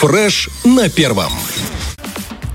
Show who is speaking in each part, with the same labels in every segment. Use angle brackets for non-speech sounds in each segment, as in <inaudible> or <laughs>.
Speaker 1: Фреш на первом.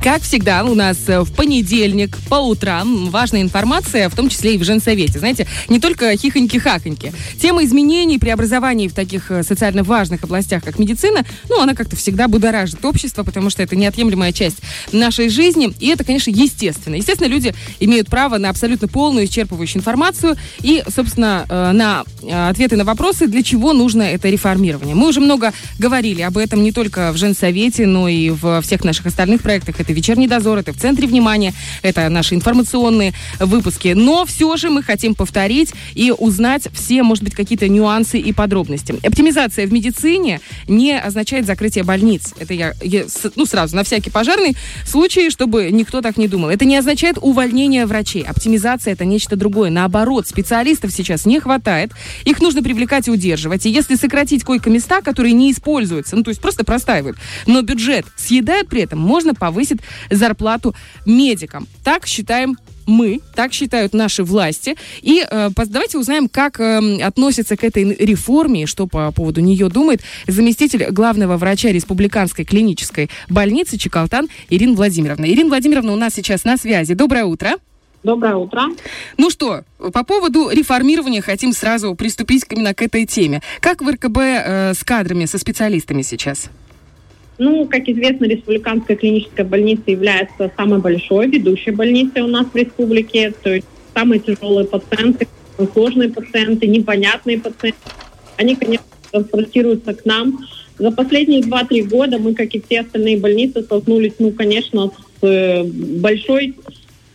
Speaker 2: Как всегда, у нас э, в понедельник по утрам важная информация, в том числе и в женсовете. Знаете, не только хихоньки-хахоньки. Тема изменений, преобразований в таких э, социально важных областях, как медицина, ну, она как-то всегда будоражит общество, потому что это неотъемлемая часть нашей жизни. И это, конечно, естественно. Естественно, люди имеют право на абсолютно полную, исчерпывающую информацию и, собственно, э, на ответы на вопросы, для чего нужно это реформирование. Мы уже много говорили об этом не только в женсовете, но и в всех наших остальных проектах. Это «Вечерний дозор», это в центре внимания, это наши информационные выпуски. Но все же мы хотим повторить и узнать все, может быть, какие-то нюансы и подробности. Оптимизация в медицине не означает закрытие больниц. Это я, я ну, сразу, на всякий пожарный случай, чтобы никто так не думал. Это не означает увольнение врачей. Оптимизация – это нечто другое. Наоборот, специалистов сейчас не хватает. Их нужно привлекать и удерживать. И если сократить койко-места, которые не используются, ну, то есть просто простаивают, но бюджет съедают при этом, можно повысить зарплату медикам. Так считаем мы, так считают наши власти. И э, давайте узнаем, как э, относится к этой реформе, что по поводу нее думает заместитель главного врача Республиканской клинической больницы Чекалтан Ирина Владимировна. Ирина Владимировна у нас сейчас на связи. Доброе утро.
Speaker 3: Доброе утро.
Speaker 2: Ну что, по поводу реформирования хотим сразу приступить именно к этой теме. Как в РКБ э, с кадрами, со специалистами сейчас?
Speaker 3: Ну, как известно, Республиканская клиническая больница является самой большой ведущей больницей у нас в республике. То есть самые тяжелые пациенты, сложные пациенты, непонятные пациенты, они, конечно, транспортируются к нам. За последние 2-3 года мы, как и все остальные больницы, столкнулись, ну, конечно, с э, большой,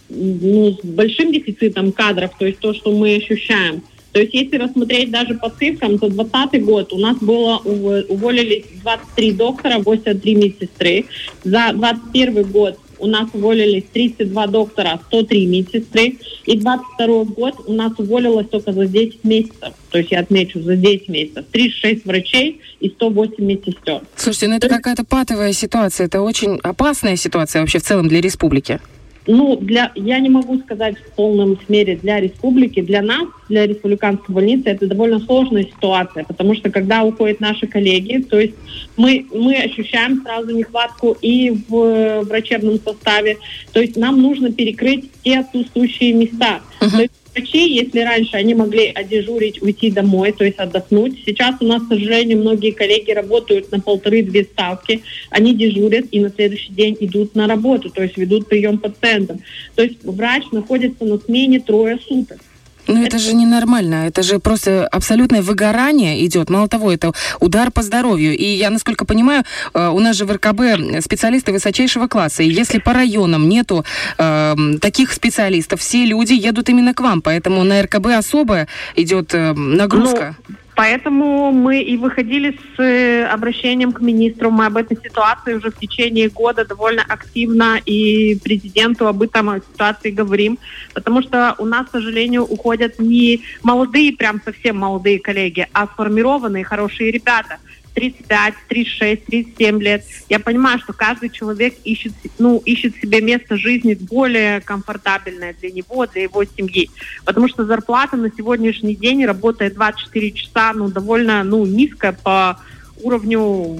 Speaker 3: ну, с большим дефицитом кадров, то есть то, что мы ощущаем. То есть если рассмотреть даже по цифрам, то 2020 год у нас было уволились 23 доктора, 83 медсестры. За 2021 год у нас уволились 32 доктора, 103 медсестры. И 22 год у нас уволилось только за 10 месяцев. То есть я отмечу, за 10 месяцев. 36 врачей и 108 медсестер.
Speaker 2: Слушайте, ну это какая-то патовая ситуация. Это очень опасная ситуация вообще в целом для республики.
Speaker 3: Ну, для, я не могу сказать в полном смере для республики. Для нас, для республиканской больницы, это довольно сложная ситуация, потому что когда уходят наши коллеги, то есть мы, мы ощущаем сразу нехватку и в врачебном составе, то есть нам нужно перекрыть все отсутствующие места. Uh-huh. То есть врачей, если раньше они могли одежурить, уйти домой, то есть отдохнуть, сейчас у нас, к сожалению, многие коллеги работают на полторы-две ставки, они дежурят и на следующий день идут на работу, то есть ведут прием пациентов. То есть врач находится на смене трое суток.
Speaker 2: Ну это же ненормально, это же просто абсолютное выгорание идет. Мало того, это удар по здоровью. И я, насколько понимаю, э, у нас же в РКБ специалисты высочайшего класса. И если по районам нету э, таких специалистов, все люди едут именно к вам. Поэтому на РКБ особо идет э, нагрузка.
Speaker 3: Ну, Поэтому мы и выходили с э, обращением к министру. Мы об этой ситуации уже в течение года довольно активно и президенту об этом ситуации говорим. Потому что у нас, к сожалению, уходят не молодые, прям совсем молодые коллеги, а сформированные хорошие ребята – 35, 36, 37 лет. Я понимаю, что каждый человек ищет, ну, ищет себе место жизни более комфортабельное для него, для его семьи. Потому что зарплата на сегодняшний день работает 24 часа, ну, довольно, ну, низкая по уровню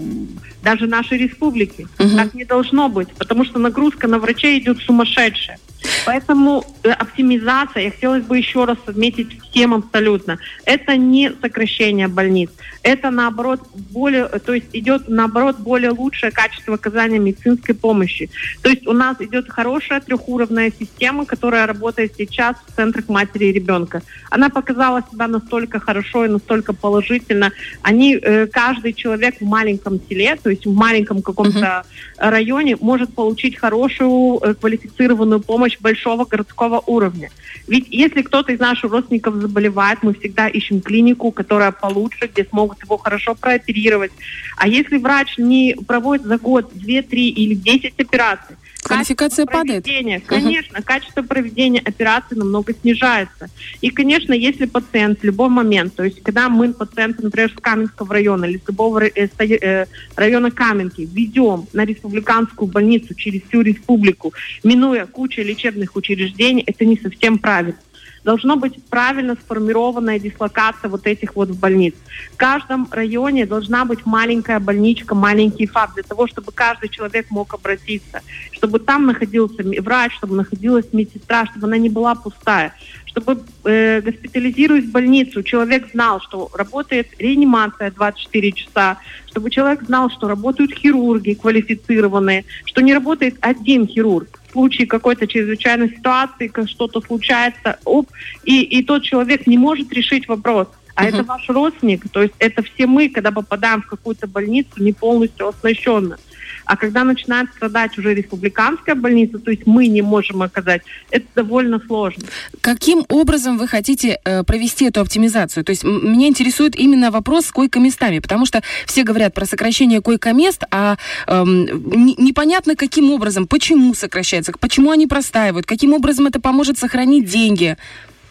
Speaker 3: даже нашей республики. Угу. Так не должно быть, потому что нагрузка на врачей идет сумасшедшая. Поэтому э, оптимизация, я хотелось бы еще раз отметить всем абсолютно, это не сокращение больниц, это наоборот более, то есть идет наоборот более лучшее качество оказания медицинской помощи. То есть у нас идет хорошая трехуровная система, которая работает сейчас в центрах матери и ребенка. Она показала себя настолько хорошо и настолько положительно. Они, э, каждый человек в маленьком селе, то есть в маленьком каком-то uh-huh. районе может получить хорошую э, квалифицированную помощь большого городского уровня. Ведь если кто-то из наших родственников заболевает, мы всегда ищем клинику, которая получше, где смогут его хорошо прооперировать. А если врач не проводит за год 2, 3 или 10 операций,
Speaker 2: Квалификация падает?
Speaker 3: Конечно, uh-huh. качество проведения операции намного снижается. И, конечно, если пациент в любой момент, то есть когда мы пациента, например, с Каменского района или с любого э, э, района Каменки ведем на республиканскую больницу через всю республику, минуя кучу лечебных учреждений, это не совсем правильно. Должно быть правильно сформированная дислокация вот этих вот больниц. В каждом районе должна быть маленькая больничка, маленький ФАП, для того, чтобы каждый человек мог обратиться, чтобы там находился врач, чтобы находилась медсестра, чтобы она не была пустая, чтобы э, госпитализируясь в больницу, человек знал, что работает реанимация 24 часа, чтобы человек знал, что работают хирурги квалифицированные, что не работает один хирург. В случае какой-то чрезвычайной ситуации, что-то случается, оп, и, и тот человек не может решить вопрос. А uh-huh. это ваш родственник, то есть это все мы, когда попадаем в какую-то больницу, не полностью оснащенно. А когда начинает страдать уже республиканская больница, то есть мы не можем оказать, это довольно сложно.
Speaker 2: Каким образом вы хотите э, провести эту оптимизацию? То есть меня интересует именно вопрос с койкоместами, потому что все говорят про сокращение койкомест, а э, непонятно каким образом, почему сокращается, почему они простаивают, каким образом это поможет сохранить деньги.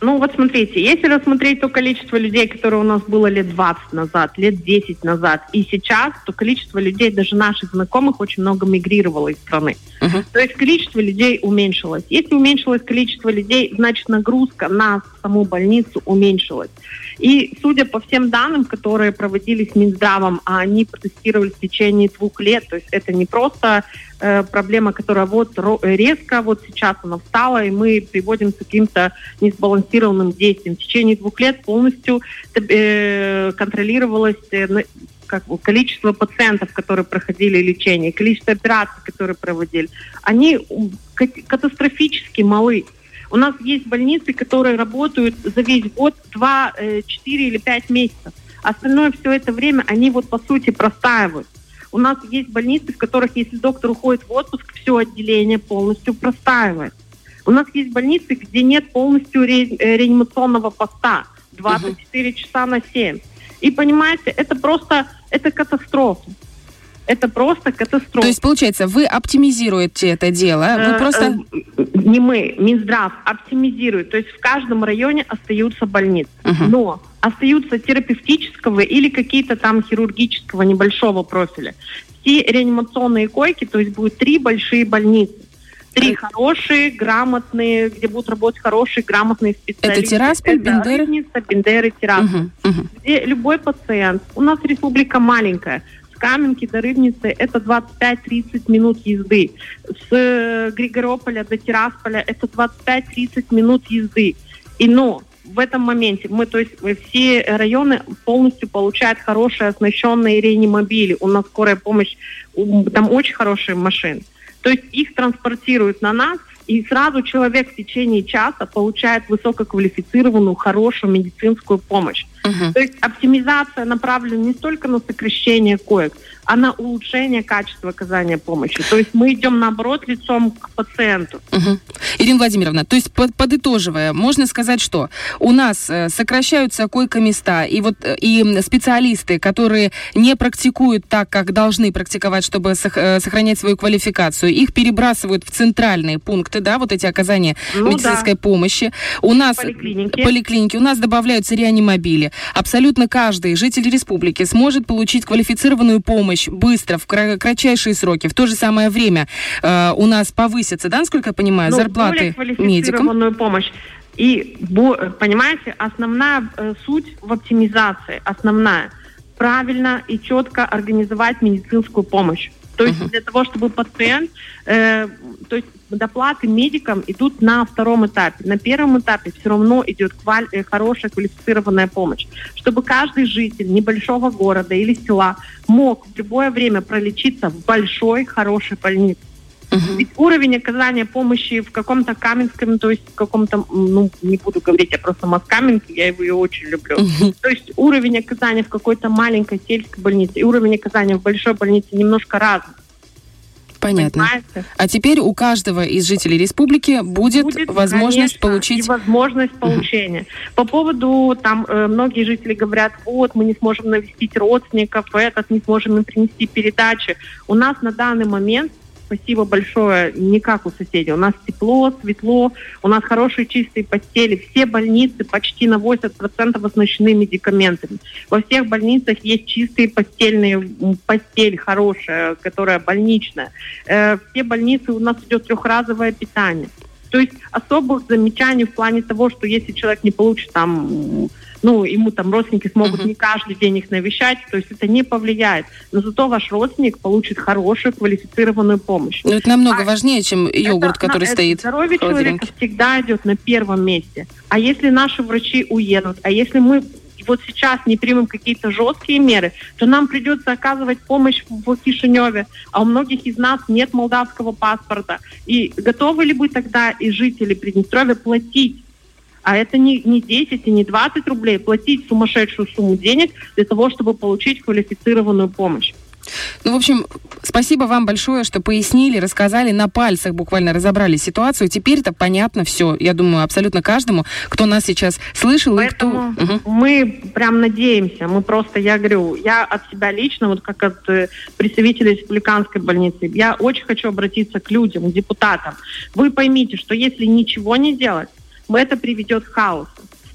Speaker 3: Ну вот смотрите, если рассмотреть то количество людей, которое у нас было лет 20 назад, лет 10 назад, и сейчас, то количество людей, даже наших знакомых, очень много мигрировало из страны. Uh-huh. То есть количество людей уменьшилось. Если уменьшилось количество людей, значит нагрузка на саму больницу уменьшилась. И судя по всем данным, которые проводились Минздравом, а они протестировали в течение двух лет, то есть это не просто э, проблема, которая вот резко вот сейчас она встала, и мы приводим к каким-то несбалансированным действиям. В течение двух лет полностью э, контролировалось э, как, количество пациентов, которые проходили лечение, количество операций, которые проводили, они катастрофически малы. У нас есть больницы, которые работают за весь год 2, 4 э, или 5 месяцев. Остальное все это время они вот по сути простаивают. У нас есть больницы, в которых, если доктор уходит в отпуск, все отделение полностью простаивает. У нас есть больницы, где нет полностью ре- э, реанимационного поста 24 uh-huh. часа на 7. И понимаете, это просто, это катастрофа. Это просто катастрофа.
Speaker 2: То есть, получается, вы оптимизируете это дело, вы э, просто...
Speaker 3: Э, не мы, Минздрав оптимизирует. То есть в каждом районе остаются больницы. Uh-huh. Но остаются терапевтического или какие-то там хирургического небольшого профиля. Все реанимационные койки, то есть будет три большие больницы. Три хорошие, грамотные, где будут работать хорошие, грамотные специалисты.
Speaker 2: Это Тирасполь, Бендер?
Speaker 3: Рыбница, Бендер и Тирасполь. Угу, угу. Где любой пациент, у нас республика маленькая, Каменки до Рыбницы это 25-30 минут езды. С э, Григорополя до Тирасполя это 25-30 минут езды. И но в этом моменте мы, то есть все районы полностью получают хорошие оснащенные реанимобили. У нас скорая помощь, там очень хорошие машины. То есть их транспортируют на нас, и сразу человек в течение часа получает высококвалифицированную, хорошую медицинскую помощь. Uh-huh. То есть оптимизация направлена не столько на сокращение коек, а на улучшение качества оказания помощи. То есть мы идем, наоборот, лицом к пациенту.
Speaker 2: Угу. Ирина Владимировна, то есть под, подытоживая, можно сказать, что у нас э, сокращаются койко-места, и вот э, и специалисты, которые не практикуют так, как должны практиковать, чтобы э, сохранять свою квалификацию, их перебрасывают в центральные пункты, да, вот эти оказания ну, медицинской да. помощи. У нас поликлиники. поликлиники, у нас добавляются реанимобили. Абсолютно каждый житель республики сможет получить квалифицированную помощь помощь быстро, в кратчайшие сроки, в то же самое время э, у нас повысятся, да, насколько я понимаю, ну, зарплаты медикам?
Speaker 3: помощь. И, понимаете, основная э, суть в оптимизации, основная, правильно и четко организовать медицинскую помощь. То есть uh-huh. для того, чтобы пациент, э, то есть доплаты медикам идут на втором этапе. На первом этапе все равно идет кваль, э, хорошая квалифицированная помощь. Чтобы каждый житель небольшого города или села мог в любое время пролечиться в большой, хорошей больнице. Uh-huh. Ведь уровень оказания помощи в каком-то Каменском, то есть в каком-то, ну, не буду говорить, я просто Москаменке, я его ее очень люблю. Uh-huh. То есть уровень оказания в какой-то маленькой сельской больнице и уровень оказания в большой больнице немножко разный.
Speaker 2: Понятно. Понимаете? А теперь у каждого из жителей республики будет, будет возможность конечно, получить...
Speaker 3: И возможность получения. Uh-huh. По поводу, там, э, многие жители говорят, вот, мы не сможем навестить родственников, этот, не сможем им принести передачи. У нас на данный момент спасибо большое, не как у соседей. У нас тепло, светло, у нас хорошие чистые постели. Все больницы почти на 80% оснащены медикаментами. Во всех больницах есть чистые постельные, постель хорошая, которая больничная. Э, все больницы у нас идет трехразовое питание. То есть особых замечаний в плане того, что если человек не получит там ну, ему там родственники смогут uh-huh. не каждый день их навещать, то есть это не повлияет. Но зато ваш родственник получит хорошую квалифицированную помощь.
Speaker 2: Но это намного а важнее, чем йогурт, это, который
Speaker 3: это
Speaker 2: стоит.
Speaker 3: Здоровье человека всегда идет на первом месте. А если наши врачи уедут, а если мы вот сейчас не примем какие-то жесткие меры, то нам придется оказывать помощь в Кишиневе, а у многих из нас нет молдавского паспорта. И готовы ли бы тогда и жители Приднестровья платить а это не, не 10 и не 20 рублей, платить сумасшедшую сумму денег для того, чтобы получить квалифицированную помощь.
Speaker 2: Ну, в общем, спасибо вам большое, что пояснили, рассказали, на пальцах буквально разобрали ситуацию. Теперь это понятно все, я думаю, абсолютно каждому, кто нас сейчас слышал
Speaker 3: Поэтому
Speaker 2: и кто...
Speaker 3: Угу. Мы прям надеемся, мы просто, я говорю, я от себя лично, вот как от э, представителей республиканской больницы, я очень хочу обратиться к людям, к депутатам. Вы поймите, что если ничего не делать, это приведет к хаосу.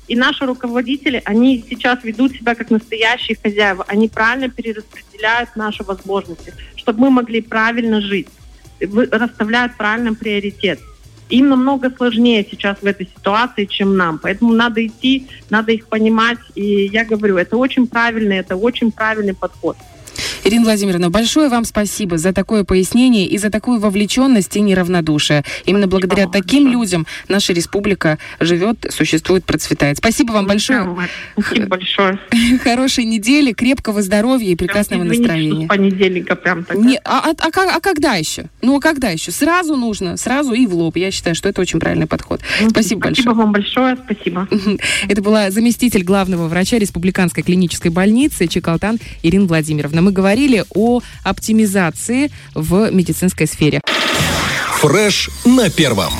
Speaker 3: И наши руководители, они сейчас ведут себя как настоящие хозяева. Они правильно перераспределяют наши возможности, чтобы мы могли правильно жить, расставляют правильно приоритет. Им намного сложнее сейчас в этой ситуации, чем нам. Поэтому надо идти, надо их понимать. И я говорю, это очень правильный, это очень правильный подход.
Speaker 2: Ирина Владимировна, большое вам спасибо за такое пояснение и за такую вовлеченность и неравнодушие. Именно благодаря таким людям наша республика живет, существует, процветает. Спасибо вам большое.
Speaker 3: Спасибо большое. <laughs>
Speaker 2: Хорошей недели, крепкого здоровья и прекрасного Извините, настроения.
Speaker 3: Понедельника прям так.
Speaker 2: Не, а, а, а, а когда еще? Ну, а когда еще? Сразу нужно, сразу и в лоб. Я считаю, что это очень правильный подход. Спасибо, спасибо большое.
Speaker 3: Спасибо вам большое, спасибо.
Speaker 2: Это была заместитель главного врача Республиканской клинической больницы Чекалтан Ирина Владимировна. Мы говорим говорили о оптимизации в медицинской сфере.
Speaker 1: Фреш на первом.